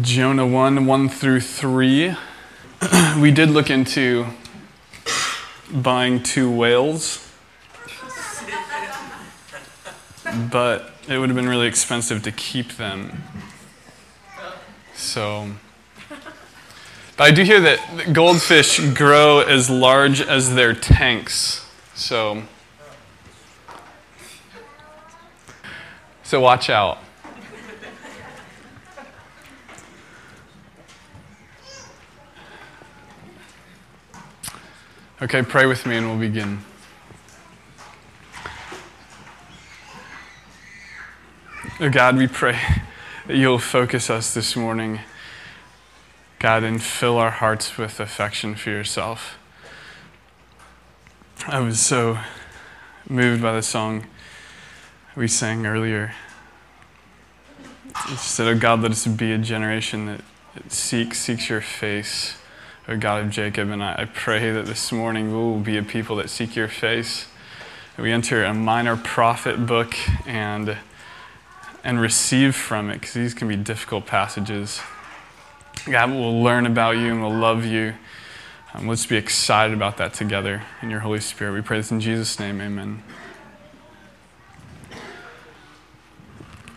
Jonah 1 1 through 3. we did look into buying two whales, but it would have been really expensive to keep them. So, but I do hear that goldfish grow as large as their tanks. So, so watch out. Okay, pray with me and we'll begin. Oh God, we pray that you'll focus us this morning, God, and fill our hearts with affection for yourself. I was so moved by the song we sang earlier. It said, Oh God, let us be a generation that seeks, seeks your face. O God of Jacob, and I, pray that this morning we will be a people that seek your face. We enter a minor prophet book and, and receive from it, because these can be difficult passages. God, we'll learn about you and we'll love you. Um, let's be excited about that together in your Holy Spirit. We pray this in Jesus' name, amen.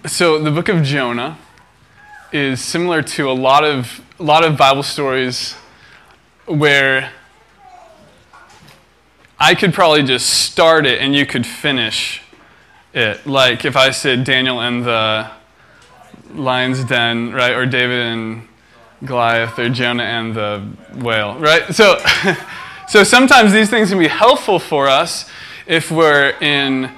So, the book of Jonah is similar to a lot of, a lot of Bible stories where I could probably just start it and you could finish it. Like if I said Daniel and the lion's den, right? Or David and Goliath, or Jonah and the whale, right? So, so sometimes these things can be helpful for us if we're in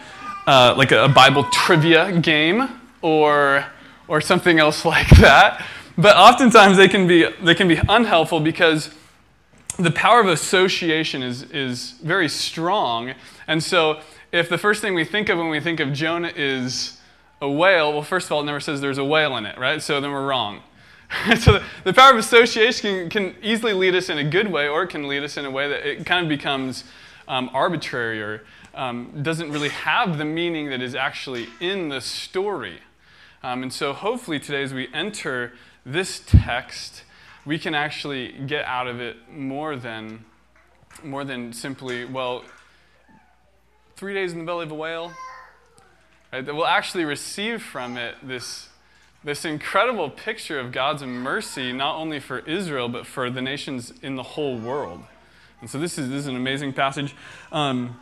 uh, like a Bible trivia game or or something else like that. But oftentimes they can be they can be unhelpful because the power of association is, is very strong. And so, if the first thing we think of when we think of Jonah is a whale, well, first of all, it never says there's a whale in it, right? So then we're wrong. so the, the, power of association can, can, easily lead us in a good way, or it can lead us in a way that it kind of becomes um, arbitrary or um, doesn't really have the meaning that is actually in the story. Um, and so, hopefully, today, as we enter this text, we can actually get out of it more than, more than simply, well, three days in the belly of a whale. Right? That we'll actually receive from it this, this incredible picture of God's mercy, not only for Israel, but for the nations in the whole world. And so this is, this is an amazing passage. Um,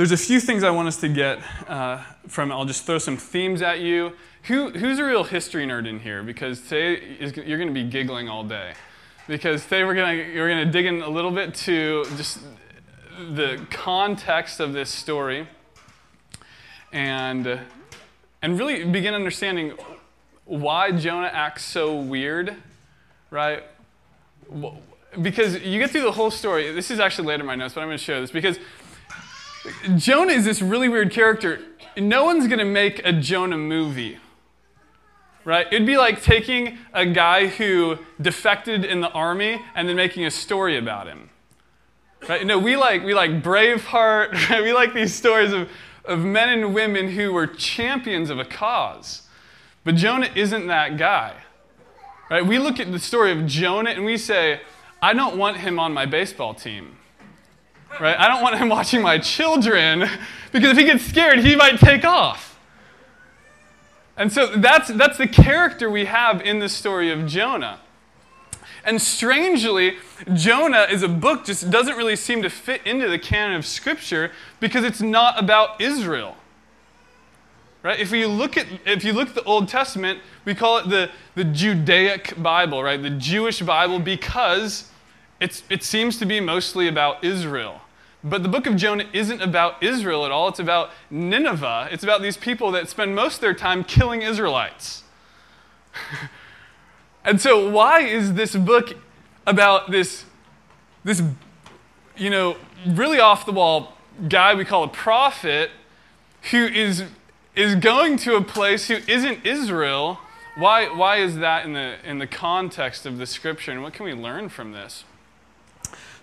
there's a few things I want us to get uh, from. I'll just throw some themes at you. Who, who's a real history nerd in here? Because today is, you're going to be giggling all day. Because today we're going to we're going to dig in a little bit to just the context of this story, and and really begin understanding why Jonah acts so weird, right? Because you get through the whole story. This is actually later in my notes, but I'm going to show this because Jonah is this really weird character. No one's going to make a Jonah movie right? It'd be like taking a guy who defected in the army and then making a story about him. Right? No, we like we like Braveheart, right? we like these stories of, of men and women who were champions of a cause. But Jonah isn't that guy. Right? We look at the story of Jonah and we say, I don't want him on my baseball team. Right? I don't want him watching my children because if he gets scared, he might take off. And so that's, that's the character we have in the story of Jonah. And strangely, Jonah is a book just doesn't really seem to fit into the canon of Scripture because it's not about Israel. Right? If you look at if you look at the Old Testament, we call it the, the Judaic Bible, right? The Jewish Bible because it's, it seems to be mostly about Israel. But the book of Jonah isn't about Israel at all. It's about Nineveh. It's about these people that spend most of their time killing Israelites. and so, why is this book about this, this, you know, really off the wall guy we call a prophet who is, is going to a place who isn't Israel? Why, why is that in the, in the context of the scripture? And what can we learn from this?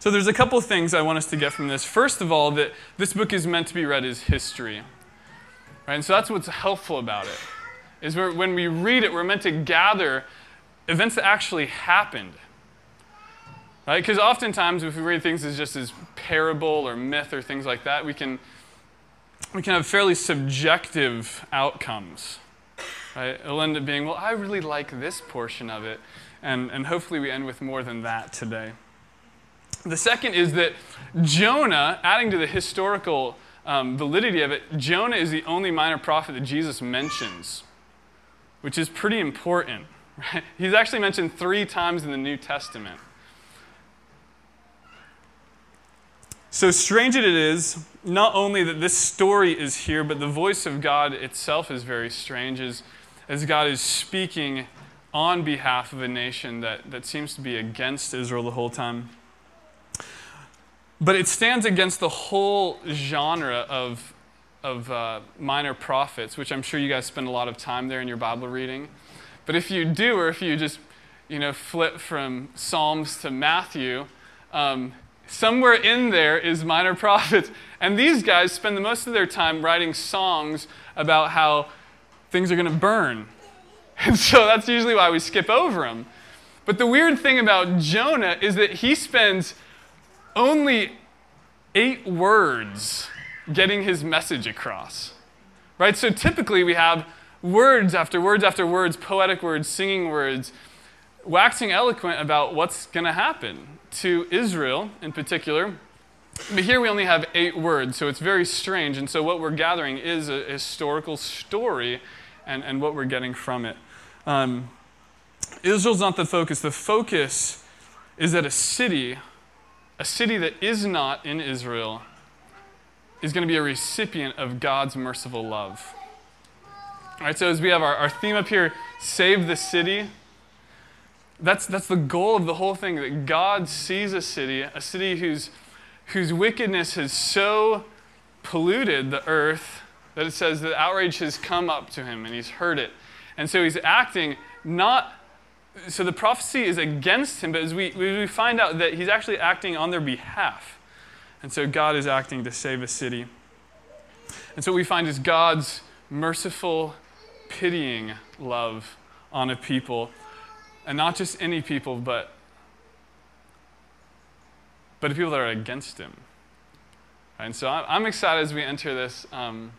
So there's a couple things I want us to get from this. First of all, that this book is meant to be read as history. Right? And so that's what's helpful about it. is when we read it, we're meant to gather events that actually happened. Right? Because oftentimes, if we read things as just as parable or myth or things like that, we can, we can have fairly subjective outcomes. Right? It'll end up being, well, I really like this portion of it. And, and hopefully, we end with more than that today. The second is that Jonah, adding to the historical um, validity of it, Jonah is the only minor prophet that Jesus mentions, which is pretty important. Right? He's actually mentioned three times in the New Testament. So strange it is, not only that this story is here, but the voice of God itself is very strange as, as God is speaking on behalf of a nation that, that seems to be against Israel the whole time. But it stands against the whole genre of, of uh, minor prophets, which I'm sure you guys spend a lot of time there in your Bible reading. But if you do, or if you just you know, flip from Psalms to Matthew, um, somewhere in there is minor prophets. And these guys spend the most of their time writing songs about how things are going to burn. And so that's usually why we skip over them. But the weird thing about Jonah is that he spends only eight words getting his message across. Right? So typically we have words after words after words, poetic words, singing words, waxing eloquent about what's going to happen to Israel in particular. But here we only have eight words, so it's very strange. And so what we're gathering is a historical story and, and what we're getting from it. Um, Israel's not the focus. The focus is that a city a city that is not in Israel is going to be a recipient of God's merciful love. All right, so as we have our, our theme up here, save the city, that's, that's the goal of the whole thing that God sees a city, a city whose, whose wickedness has so polluted the earth that it says that outrage has come up to him and he's heard it. And so he's acting not so the prophecy is against him, but as we, we find out that he's actually acting on their behalf. And so God is acting to save a city. And so what we find is God's merciful, pitying love on a people. And not just any people, but, but the people that are against him. And so I'm excited as we enter this. Um,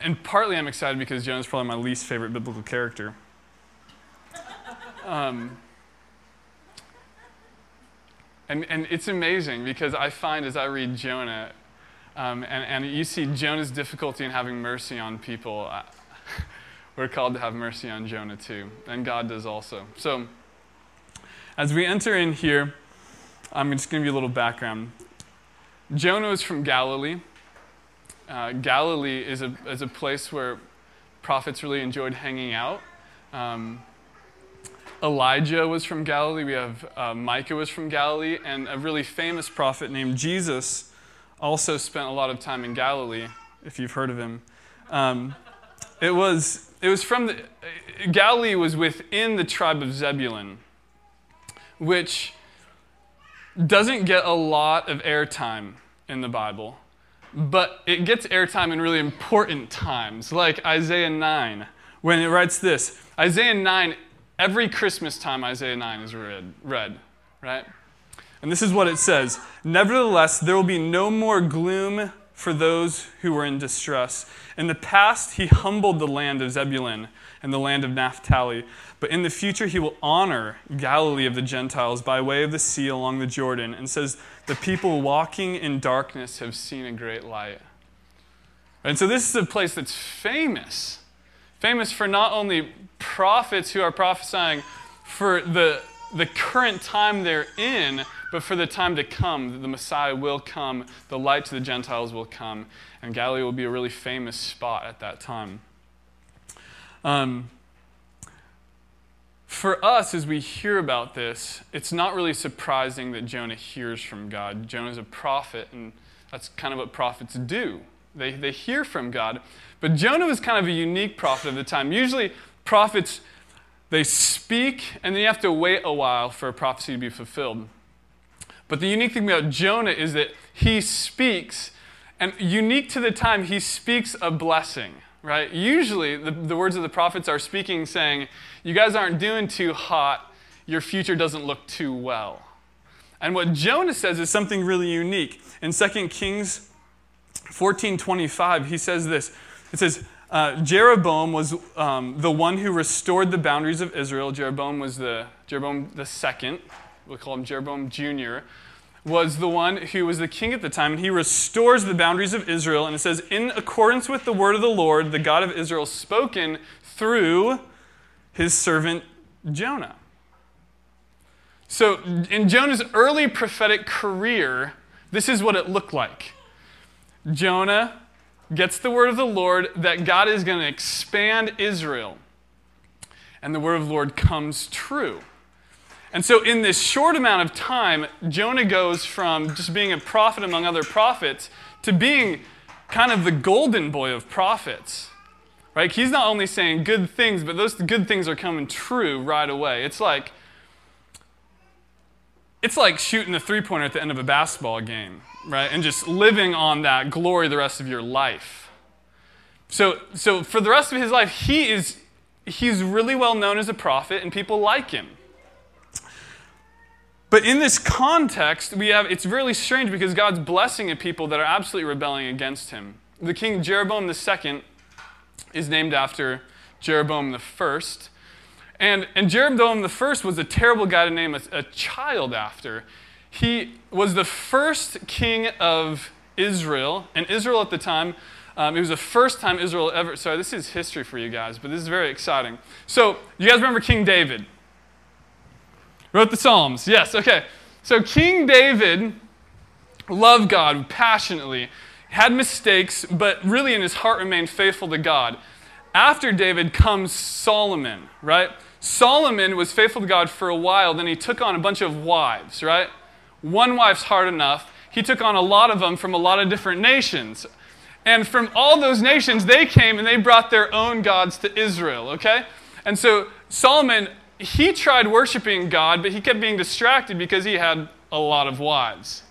and partly I'm excited because Jonah's probably my least favorite biblical character. Um, and, and it's amazing because I find as I read Jonah, um, and, and you see Jonah's difficulty in having mercy on people, I, we're called to have mercy on Jonah too, and God does also. So, as we enter in here, I'm just going to give you a little background. Jonah is from Galilee. Uh, Galilee is a, is a place where prophets really enjoyed hanging out. Um, Elijah was from Galilee. We have uh, Micah was from Galilee. And a really famous prophet named Jesus also spent a lot of time in Galilee, if you've heard of him. Um, it, was, it was from the, Galilee was within the tribe of Zebulun, which doesn't get a lot of airtime in the Bible but it gets airtime in really important times, like Isaiah 9, when it writes this Isaiah 9, every Christmas time Isaiah 9 is read, read, right? And this is what it says Nevertheless, there will be no more gloom for those who were in distress. In the past, he humbled the land of Zebulun and the land of Naphtali. But in the future, he will honor Galilee of the Gentiles by way of the sea along the Jordan, and says, The people walking in darkness have seen a great light. And so, this is a place that's famous. Famous for not only prophets who are prophesying for the, the current time they're in, but for the time to come. The Messiah will come, the light to the Gentiles will come, and Galilee will be a really famous spot at that time. Um, for us, as we hear about this, it's not really surprising that Jonah hears from God. Jonah's a prophet, and that's kind of what prophets do. They, they hear from God. But Jonah was kind of a unique prophet of the time. Usually, prophets, they speak, and then you have to wait a while for a prophecy to be fulfilled. But the unique thing about Jonah is that he speaks, And unique to the time, he speaks a blessing, right? Usually, the, the words of the prophets are speaking, saying, You guys aren't doing too hot, your future doesn't look too well. And what Jonah says is something really unique. In 2 Kings 14:25, he says this. It says, uh, Jeroboam was um, the one who restored the boundaries of Israel. Jeroboam was the Jeroboam the second. We call him Jeroboam Jr. Was the one who was the king at the time, and he restores the boundaries of Israel. And it says, in accordance with the word of the Lord, the God of Israel, spoken through his servant Jonah. So, in Jonah's early prophetic career, this is what it looked like. Jonah gets the word of the Lord that God is going to expand Israel. And the word of the Lord comes true. And so, in this short amount of time, Jonah goes from just being a prophet among other prophets to being kind of the golden boy of prophets. Right? He's not only saying good things, but those good things are coming true right away. It's like it's like shooting the three pointer at the end of a basketball game, right? And just living on that glory the rest of your life. So, so for the rest of his life, he is he's really well known as a prophet, and people like him. But in this context, we have it's really strange because God's blessing at people that are absolutely rebelling against him. The king Jeroboam II is named after Jeroboam first. And, and Jeroboam first was a terrible guy to name a, a child after. He was the first king of Israel, and Israel at the time, um, it was the first time Israel ever. Sorry, this is history for you guys, but this is very exciting. So, you guys remember King David? Wrote the Psalms. Yes, okay. So, King David loved God passionately, had mistakes, but really in his heart remained faithful to God. After David comes Solomon, right? Solomon was faithful to God for a while, then he took on a bunch of wives, right? One wife's hard enough. He took on a lot of them from a lot of different nations. And from all those nations, they came and they brought their own gods to Israel, okay? And so Solomon, he tried worshiping God, but he kept being distracted because he had a lot of wives.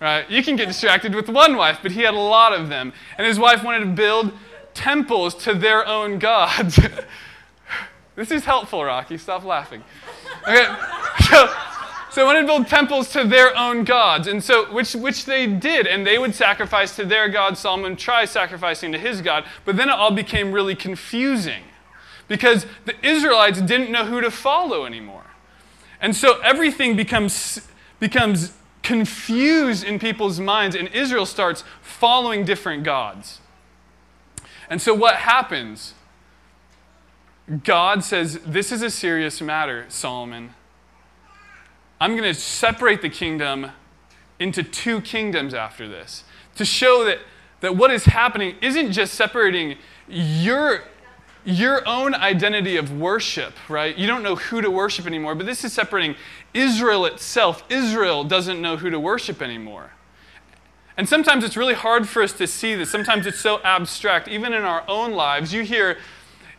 Right? You can get distracted with one wife, but he had a lot of them. And his wife wanted to build temples to their own gods. This is helpful, Rocky. Stop laughing. Okay, so, so they wanted to build temples to their own gods, and so which which they did, and they would sacrifice to their god. Solomon tried sacrificing to his god, but then it all became really confusing because the Israelites didn't know who to follow anymore, and so everything becomes becomes confused in people's minds, and Israel starts following different gods. And so what happens? God says, This is a serious matter, Solomon. I'm going to separate the kingdom into two kingdoms after this to show that, that what is happening isn't just separating your, your own identity of worship, right? You don't know who to worship anymore, but this is separating Israel itself. Israel doesn't know who to worship anymore. And sometimes it's really hard for us to see this. Sometimes it's so abstract. Even in our own lives, you hear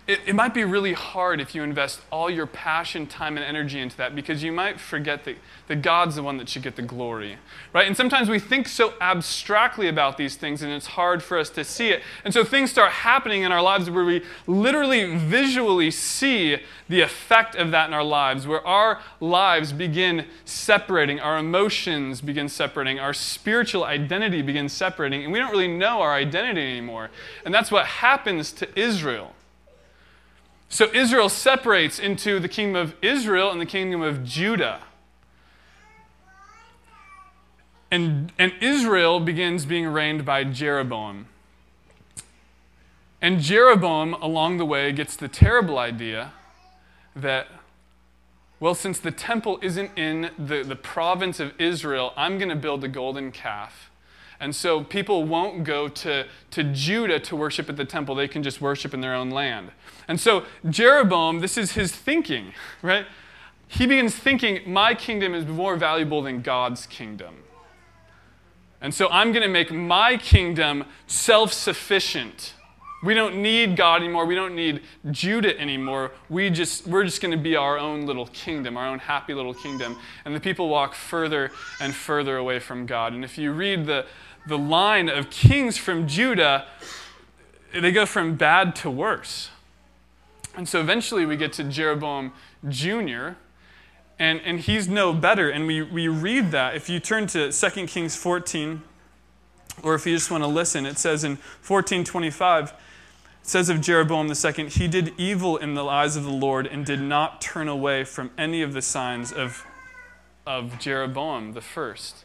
it, it might be really hard if you invest all your passion, time, and energy into that because you might forget that, that God's the one that should get the glory. Right? And sometimes we think so abstractly about these things and it's hard for us to see it. And so things start happening in our lives where we literally visually see the effect of that in our lives, where our lives begin separating, our emotions begin separating, our spiritual identity begins separating, and we don't really know our identity anymore. And that's what happens to Israel. So Israel separates into the kingdom of Israel and the kingdom of Judah. And, and Israel begins being reigned by Jeroboam. And Jeroboam, along the way, gets the terrible idea that, well, since the temple isn't in the, the province of Israel, I'm going to build a golden calf and so people won't go to, to Judah to worship at the temple. They can just worship in their own land. And so Jeroboam, this is his thinking, right? He begins thinking, my kingdom is more valuable than God's kingdom. And so I'm going to make my kingdom self sufficient. We don't need God anymore. We don't need Judah anymore. We just, we're just going to be our own little kingdom, our own happy little kingdom. And the people walk further and further away from God. And if you read the, the line of kings from Judah, they go from bad to worse. And so eventually we get to Jeroboam Jr., and, and he's no better. And we, we read that. If you turn to 2 Kings 14, or if you just want to listen, it says in 1425, it says of Jeroboam II, he did evil in the eyes of the Lord and did not turn away from any of the signs of, of Jeroboam the first.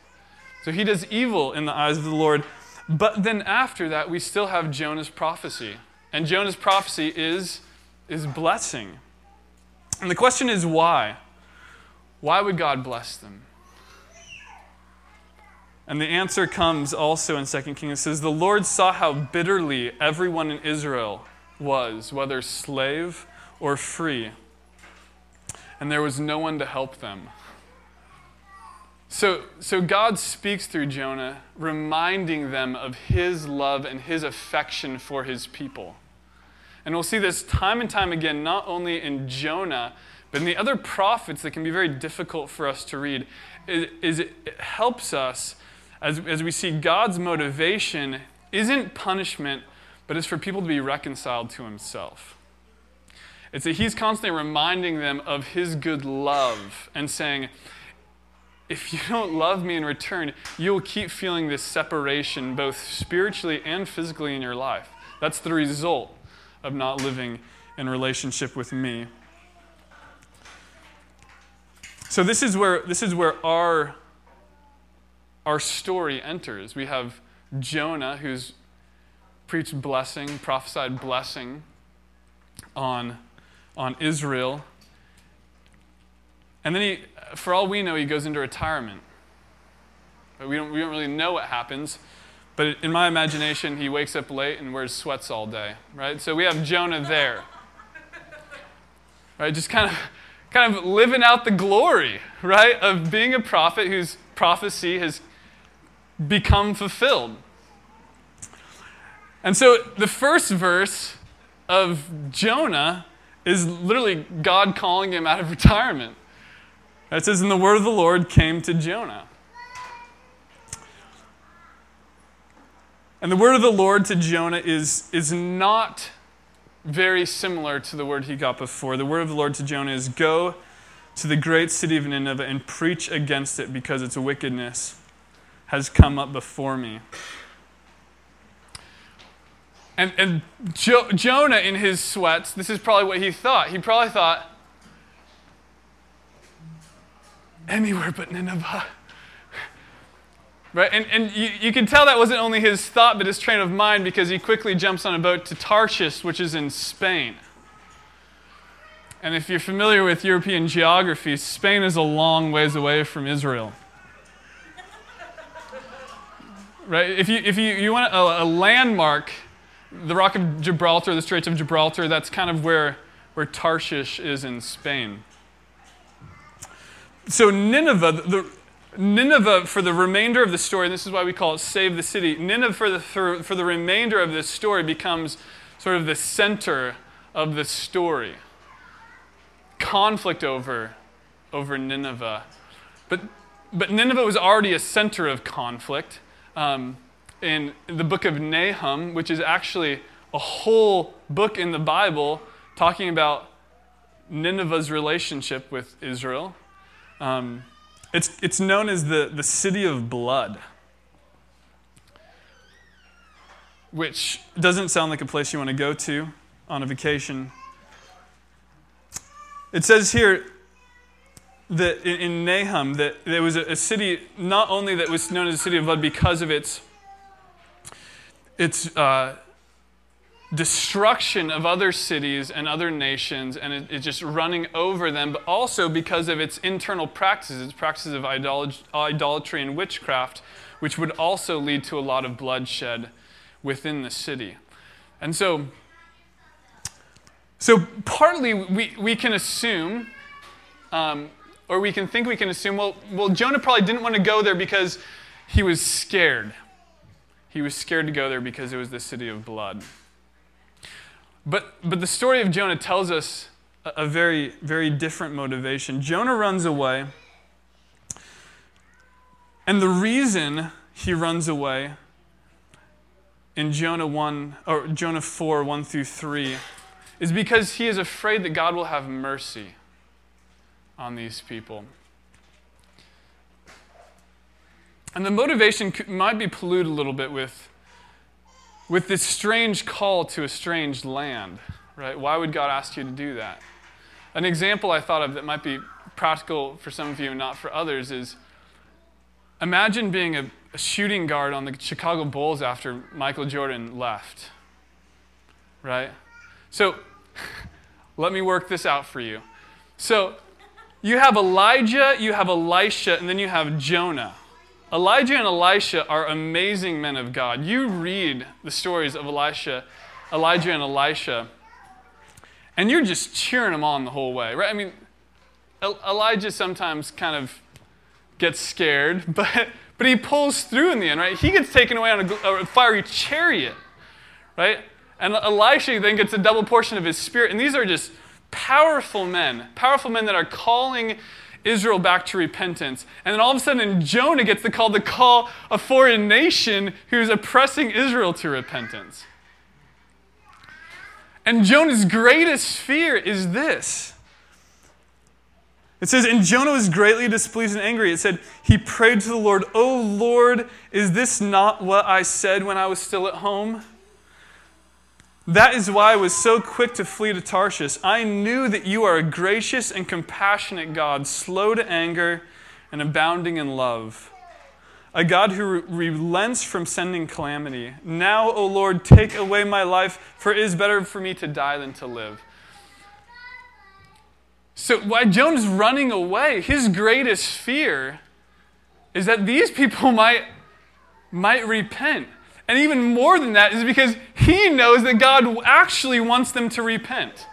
So he does evil in the eyes of the Lord. But then after that, we still have Jonah's prophecy. And Jonah's prophecy is, is blessing. And the question is why? Why would God bless them? And the answer comes also in 2 Kings. It says, The Lord saw how bitterly everyone in Israel was, whether slave or free, and there was no one to help them. So, so God speaks through Jonah, reminding them of his love and his affection for his people. And we'll see this time and time again, not only in Jonah, but in the other prophets that can be very difficult for us to read, is, it helps us as, as we see God's motivation isn't punishment, but is for people to be reconciled to himself. It's that he's constantly reminding them of his good love and saying, if you don't love me in return, you'll keep feeling this separation, both spiritually and physically in your life. That's the result of not living in relationship with me. So this is where this is where our our story enters. We have Jonah who's preached blessing, prophesied blessing on on Israel. And then he for all we know he goes into retirement. But we don't we don't really know what happens. But in my imagination, he wakes up late and wears sweats all day, right? So we have Jonah there. Right? Just kind of kind of living out the glory, right, of being a prophet whose prophecy has become fulfilled. And so the first verse of Jonah is literally God calling him out of retirement. It says, And the word of the Lord came to Jonah. And the word of the Lord to Jonah is, is not very similar to the word he got before. The word of the Lord to Jonah is Go to the great city of Nineveh and preach against it because its wickedness has come up before me. And, and jo- Jonah, in his sweats, this is probably what he thought. He probably thought, anywhere but Nineveh. Right? And, and you, you can tell that wasn't only his thought, but his train of mind because he quickly jumps on a boat to Tarshish, which is in Spain. And if you're familiar with European geography, Spain is a long ways away from Israel. Right? If you, if you, you want a, a landmark, the Rock of Gibraltar, the Straits of Gibraltar, that's kind of where, where Tarshish is in Spain. So, Nineveh, the, Nineveh, for the remainder of the story, and this is why we call it Save the City, Nineveh, for the, for, for the remainder of this story, becomes sort of the center of the story. Conflict over, over Nineveh. But, but Nineveh was already a center of conflict. Um, in the book of Nahum, which is actually a whole book in the Bible talking about Nineveh's relationship with Israel. Um, it's, it's known as the, the city of blood, which doesn't sound like a place you want to go to on a vacation. It says here that in, in Nahum that there was a, a city not only that was known as the city of blood because of its its uh, destruction of other cities and other nations, and it, it's just running over them, but also because of its internal practices, its practices of idolatry and witchcraft, which would also lead to a lot of bloodshed within the city. And so, so partly we, we can assume, um, or we can think we can assume, well, well, Jonah probably didn't want to go there because he was scared. He was scared to go there because it was the city of blood. But, but the story of Jonah tells us a, a very, very different motivation. Jonah runs away, and the reason he runs away in Jonah 1 or Jonah 4 1 through 3 is because he is afraid that God will have mercy on these people. And the motivation might be polluted a little bit with, with this strange call to a strange land, right? Why would God ask you to do that? An example I thought of that might be practical for some of you and not for others is imagine being a, a shooting guard on the Chicago Bulls after Michael Jordan left, right? So let me work this out for you. So you have Elijah, you have Elisha, and then you have Jonah. Elijah and Elisha are amazing men of God. You read the stories of Elisha, Elijah and Elisha, and you're just cheering them on the whole way, right? I mean, Elijah sometimes kind of gets scared, but, but he pulls through in the end, right? He gets taken away on a, a fiery chariot, right? And Elisha then gets a double portion of his spirit. And these are just powerful men, powerful men that are calling Israel back to repentance. And then all of a sudden, Jonah gets the call to call a foreign nation who's oppressing Israel to repentance. And Jonah's greatest fear is this. It says, And Jonah was greatly displeased and angry. It said, He prayed to the Lord, O Lord, is this not what I said when I was still at home? That is why I was so quick to flee to Tarshish. I knew that you are a gracious and compassionate God, slow to anger and abounding in love. A God who re- relents from sending calamity. Now, O Lord, take away my life, for it is better for me to die than to live. So, why Jonah's running away, his greatest fear is that these people might, might repent. And even more than that is because he knows that God actually wants them to repent.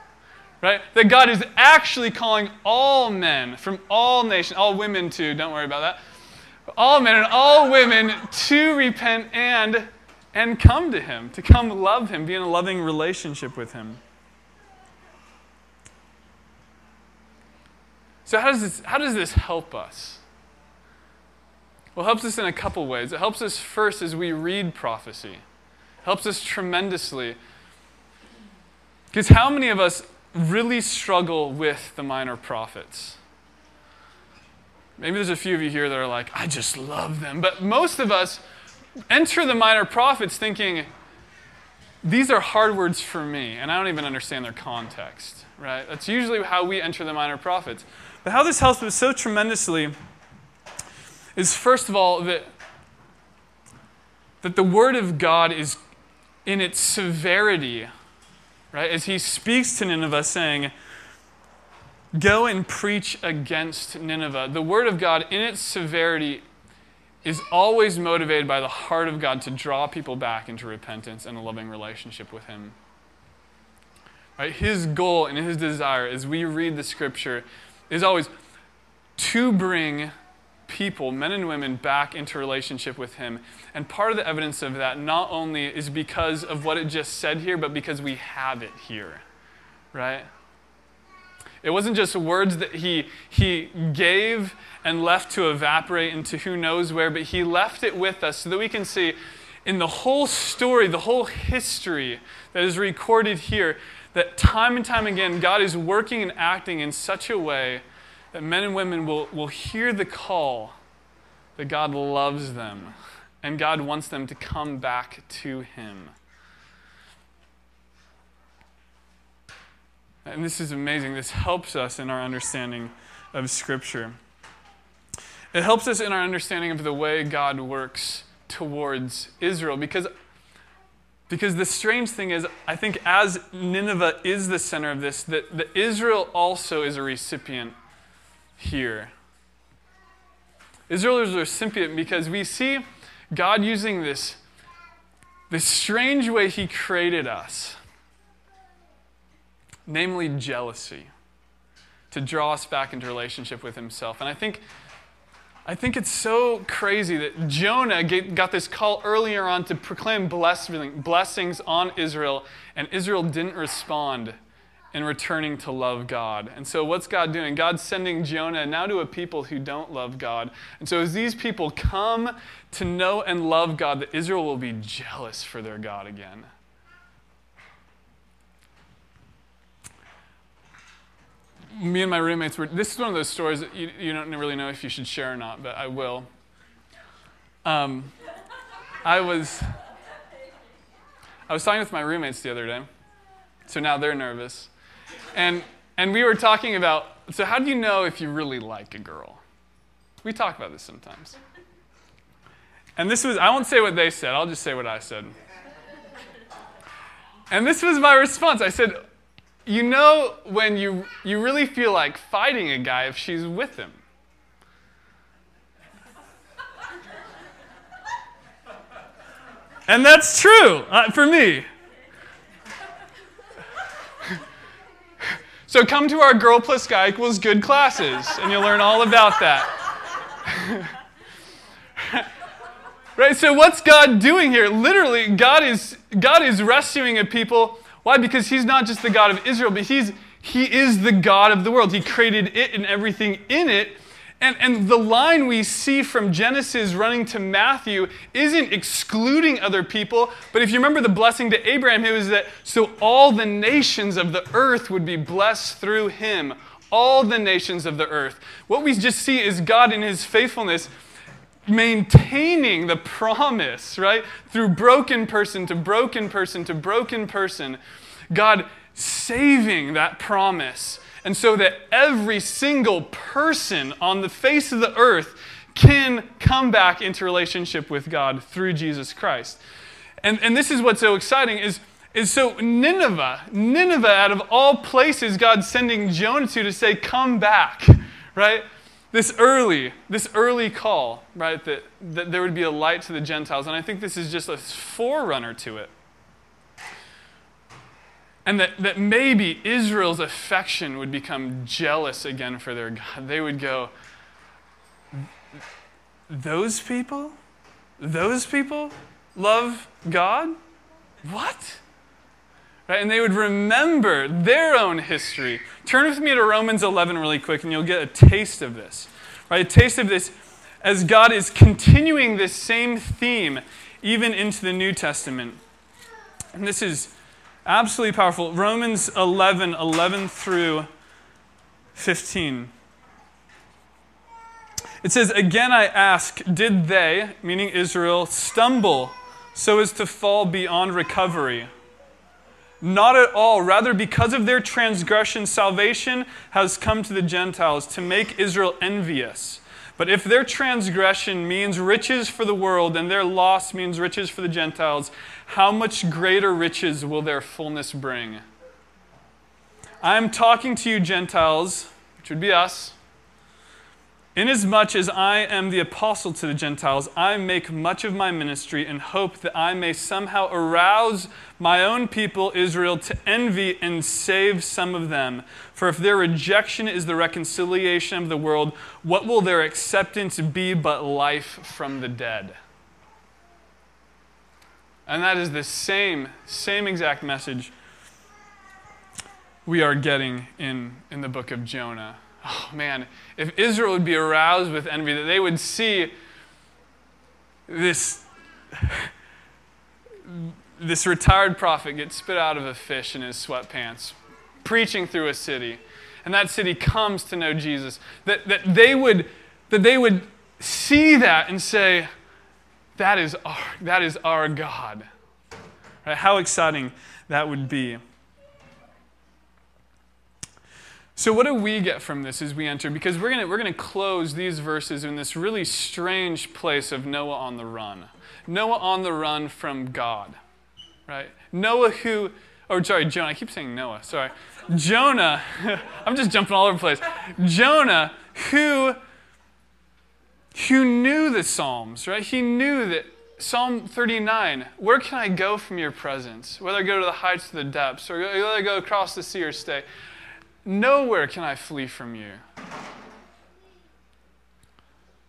Right? That God is actually calling all men from all nations, all women too, don't worry about that. All men and all women to repent and and come to him, to come love him, be in a loving relationship with him. So how does this, how does this help us? Well, helps us in a couple ways. It helps us first as we read prophecy. It helps us tremendously. Because how many of us really struggle with the minor prophets? Maybe there's a few of you here that are like, I just love them. But most of us enter the minor prophets thinking, these are hard words for me, and I don't even understand their context, right? That's usually how we enter the minor prophets. But how this helps us so tremendously is first of all that, that the Word of God is in its severity, right? As he speaks to Nineveh, saying, Go and preach against Nineveh. The Word of God, in its severity, is always motivated by the heart of God to draw people back into repentance and a loving relationship with Him. Right? His goal and his desire as we read the scripture is always to bring people, men and women, back into relationship with Him. And part of the evidence of that not only is because of what it just said here, but because we have it here, right? It wasn't just words that he, he gave and left to evaporate into who knows where, but he left it with us so that we can see in the whole story, the whole history that is recorded here, that time and time again, God is working and acting in such a way that men and women will, will hear the call that God loves them and God wants them to come back to Him. And this is amazing. This helps us in our understanding of Scripture. It helps us in our understanding of the way God works towards Israel because, because the strange thing is, I think as Nineveh is the center of this, that, that Israel also is a recipient here. Israel is a recipient because we see God using this, this strange way He created us, namely jealousy, to draw us back into relationship with Himself. And I think, I think it's so crazy that Jonah got this call earlier on to proclaim blessings on Israel, and Israel didn't respond and returning to love God. And so, what's God doing? God's sending Jonah now to a people who don't love God. And so, as these people come to know and love God, that Israel will be jealous for their God again. Me and my roommates were, this is one of those stories that you, you don't really know if you should share or not, but I will. Um, I was, I was talking with my roommates the other day, so now they're nervous. And, and we were talking about so, how do you know if you really like a girl? We talk about this sometimes. And this was, I won't say what they said, I'll just say what I said. And this was my response. I said, You know, when you, you really feel like fighting a guy if she's with him. And that's true uh, for me. So come to our Girl Plus Guy equals good classes, and you'll learn all about that. right? So what's God doing here? Literally, God is God is rescuing a people. Why? Because He's not just the God of Israel, but He's He is the God of the world. He created it and everything in it. And, and the line we see from Genesis running to Matthew isn't excluding other people, but if you remember the blessing to Abraham, it was that so all the nations of the earth would be blessed through him. All the nations of the earth. What we just see is God in his faithfulness maintaining the promise, right? Through broken person to broken person to broken person. God saving that promise and so that every single person on the face of the earth can come back into relationship with God through Jesus Christ. And, and this is what's so exciting is, is so Nineveh, Nineveh out of all places, God's sending Jonah to to say, come back, right? This early, this early call, right, that, that there would be a light to the Gentiles. And I think this is just a forerunner to it. And that, that maybe Israel's affection would become jealous again for their God. They would go, Those people? Those people love God? What? Right? And they would remember their own history. Turn with me to Romans 11 really quick, and you'll get a taste of this. Right? A taste of this as God is continuing this same theme even into the New Testament. And this is Absolutely powerful. Romans 11, 11 through 15. It says, Again I ask, did they, meaning Israel, stumble so as to fall beyond recovery? Not at all. Rather, because of their transgression, salvation has come to the Gentiles to make Israel envious. But if their transgression means riches for the world and their loss means riches for the Gentiles, how much greater riches will their fullness bring? I'm talking to you, Gentiles, which would be us. Inasmuch as I am the apostle to the Gentiles, I make much of my ministry and hope that I may somehow arouse my own people, Israel, to envy and save some of them. For if their rejection is the reconciliation of the world, what will their acceptance be but life from the dead? And that is the same, same exact message we are getting in, in the book of Jonah. Oh man, if Israel would be aroused with envy, that they would see this, this retired prophet get spit out of a fish in his sweatpants, preaching through a city, and that city comes to know Jesus, that, that, they, would, that they would see that and say, that is our, that is our God. Right? How exciting that would be. So, what do we get from this as we enter? Because we're going we're going to close these verses in this really strange place of Noah on the run. Noah on the run from God, right? Noah who, or sorry, Jonah. I keep saying Noah, sorry. Jonah, I'm just jumping all over the place. Jonah who, who knew the Psalms, right? He knew that Psalm 39 Where can I go from your presence? Whether I go to the heights or the depths, or whether I go across the sea or stay, nowhere can I flee from you.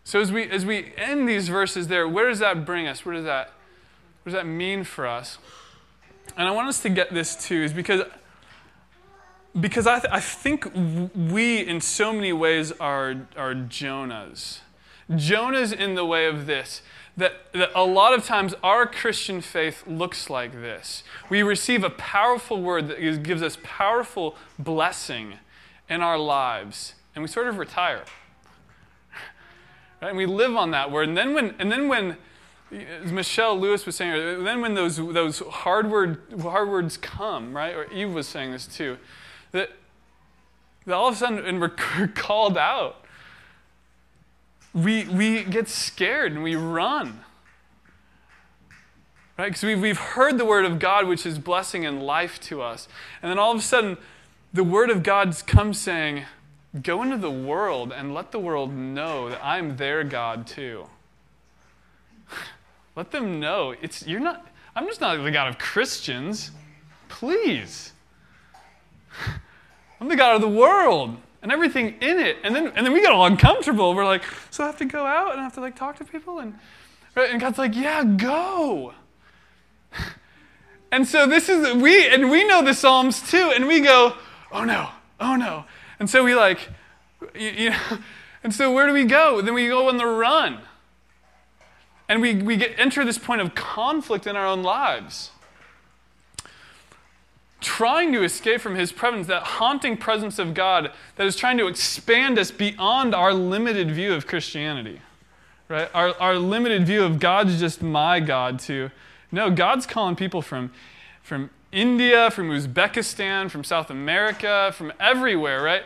So as we as we end these verses there, where does that bring us? Where does that what does that mean for us? And I want us to get this too, is because because I, th- I think we, in so many ways, are, are Jonahs. Jonah's in the way of this. That, that a lot of times our Christian faith looks like this. We receive a powerful word that gives us powerful blessing in our lives, and we sort of retire. Right? And we live on that word. And then when, and then when as Michelle Lewis was saying, then when those, those hard, word, hard words come, right? Or Eve was saying this too, that, that all of a sudden, and we're called out, we, we get scared and we run. Right? Because we've, we've heard the word of God, which is blessing and life to us. And then all of a sudden, the word of God comes saying, Go into the world and let the world know that I'm their God too. let them know it's you're not I'm just not the God of Christians. Please. I'm the God of the world and everything in it. And then and then we get all uncomfortable. We're like, so I have to go out and I have to like talk to people and right? and God's like, yeah, go. And so this is we and we know the Psalms too, and we go, oh no, oh no. And so we like, you, you know, and so where do we go? Then we go on the run. And we, we get, enter this point of conflict in our own lives. Trying to escape from his presence, that haunting presence of God that is trying to expand us beyond our limited view of Christianity. Right? Our, our limited view of God's just my God to, no, God's calling people from, from India, from Uzbekistan, from South America, from everywhere, right?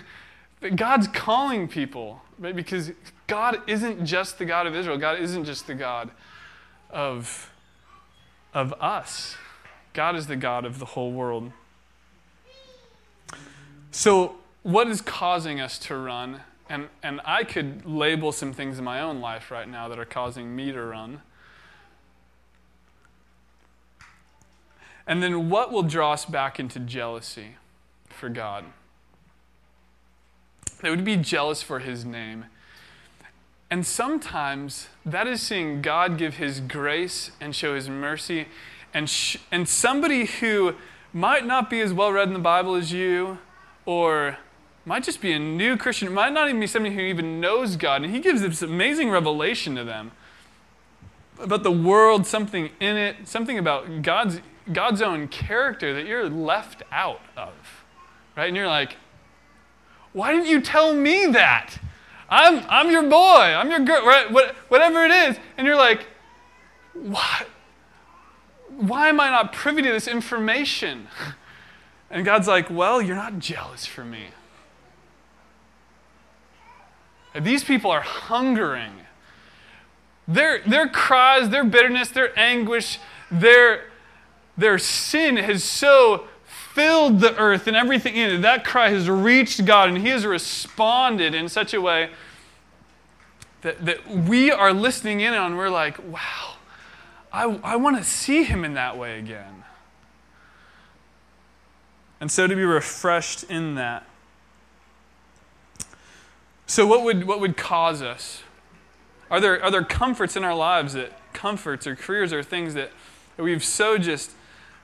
God's calling people, right? Because God isn't just the God of Israel. God isn't just the God of, of us. God is the God of the whole world. So, what is causing us to run? And, and I could label some things in my own life right now that are causing me to run. And then what will draw us back into jealousy for God? They would be jealous for his name. And sometimes that is seeing God give his grace and show his mercy. And, sh- and somebody who might not be as well read in the Bible as you, or might just be a new Christian, might not even be somebody who even knows God, and he gives this amazing revelation to them about the world, something in it, something about God's God's own character that you're left out of. Right? And you're like, why didn't you tell me that? I'm, I'm your boy. I'm your girl. Right? What, whatever it is. And you're like, what? Why am I not privy to this information? And God's like, well, you're not jealous for me. These people are hungering. Their, their cries, their bitterness, their anguish, their their sin has so filled the earth and everything in it. That cry has reached God and He has responded in such a way that, that we are listening in on. We're like, wow, I, I want to see Him in that way again. And so to be refreshed in that. So, what would, what would cause us? Are there, are there comforts in our lives that comforts or careers or things that, that we've so just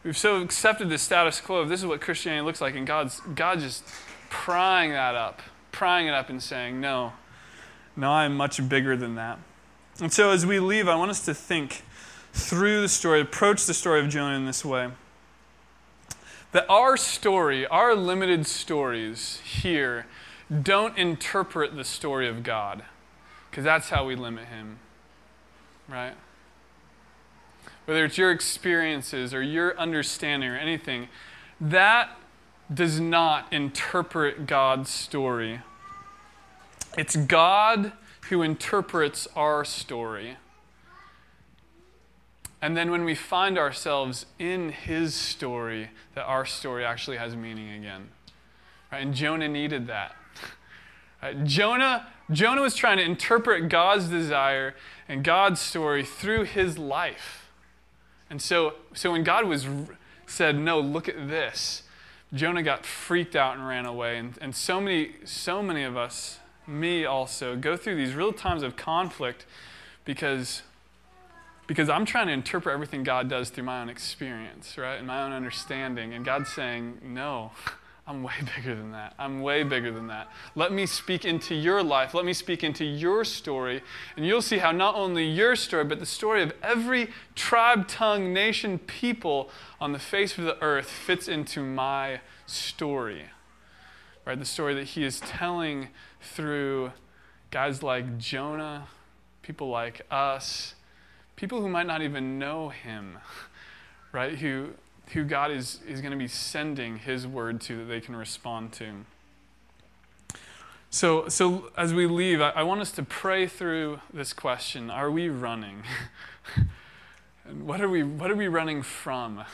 We've so accepted the status quo of this is what Christianity looks like, and God's God just prying that up, prying it up and saying, No, no, I'm much bigger than that. And so as we leave, I want us to think through the story, approach the story of Jonah in this way. That our story, our limited stories here, don't interpret the story of God, because that's how we limit Him, right? whether it's your experiences or your understanding or anything, that does not interpret God's story. It's God who interprets our story. And then when we find ourselves in his story, that our story actually has meaning again. Right? And Jonah needed that. Right? Jonah, Jonah was trying to interpret God's desire and God's story through his life. And so, so when God was said, "No, look at this," Jonah got freaked out and ran away. And, and so many, so many of us, me also, go through these real times of conflict because because I'm trying to interpret everything God does through my own experience, right, and my own understanding. And God's saying, "No, I'm way bigger than that. I'm way bigger than that. Let me speak into your life. Let me speak into your story. And you'll see how not only your story, but the story of every tribe, tongue, nation, people on the face of the earth fits into my story. Right? The story that he is telling through guys like Jonah, people like us, people who might not even know him, right? Who who God is, is going to be sending his word to that they can respond to. So, so as we leave, I, I want us to pray through this question Are we running? and what are, we, what are we running from?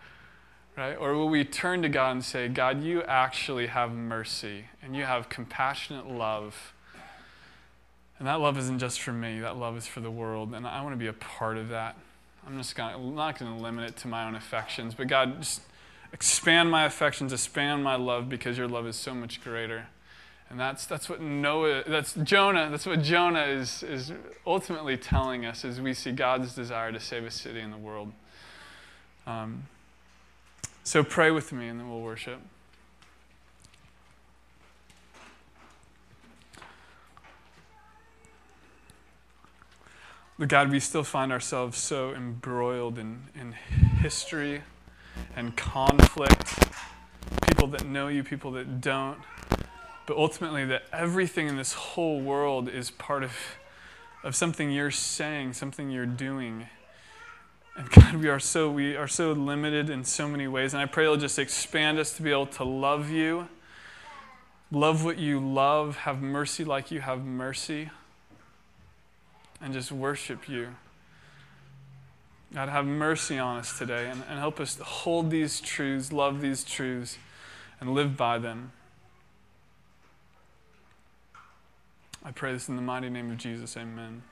right? Or will we turn to God and say, God, you actually have mercy and you have compassionate love. And that love isn't just for me, that love is for the world. And I want to be a part of that. I'm just gonna, I'm not going to limit it to my own affections, but God, just expand my affections, expand my love because your love is so much greater. And that's, that's what Noah, that's Jonah, that's what Jonah is, is ultimately telling us as we see God's desire to save a city in the world. Um, so pray with me and then we'll worship. But God, we still find ourselves so embroiled in, in history and conflict, people that know you, people that don't. But ultimately, that everything in this whole world is part of, of something you're saying, something you're doing. And God, we are so we are so limited in so many ways. And I pray you'll just expand us to be able to love you, love what you love, have mercy like you have mercy and just worship you. God, have mercy on us today and, and help us hold these truths, love these truths, and live by them. I pray this in the mighty name of Jesus. Amen.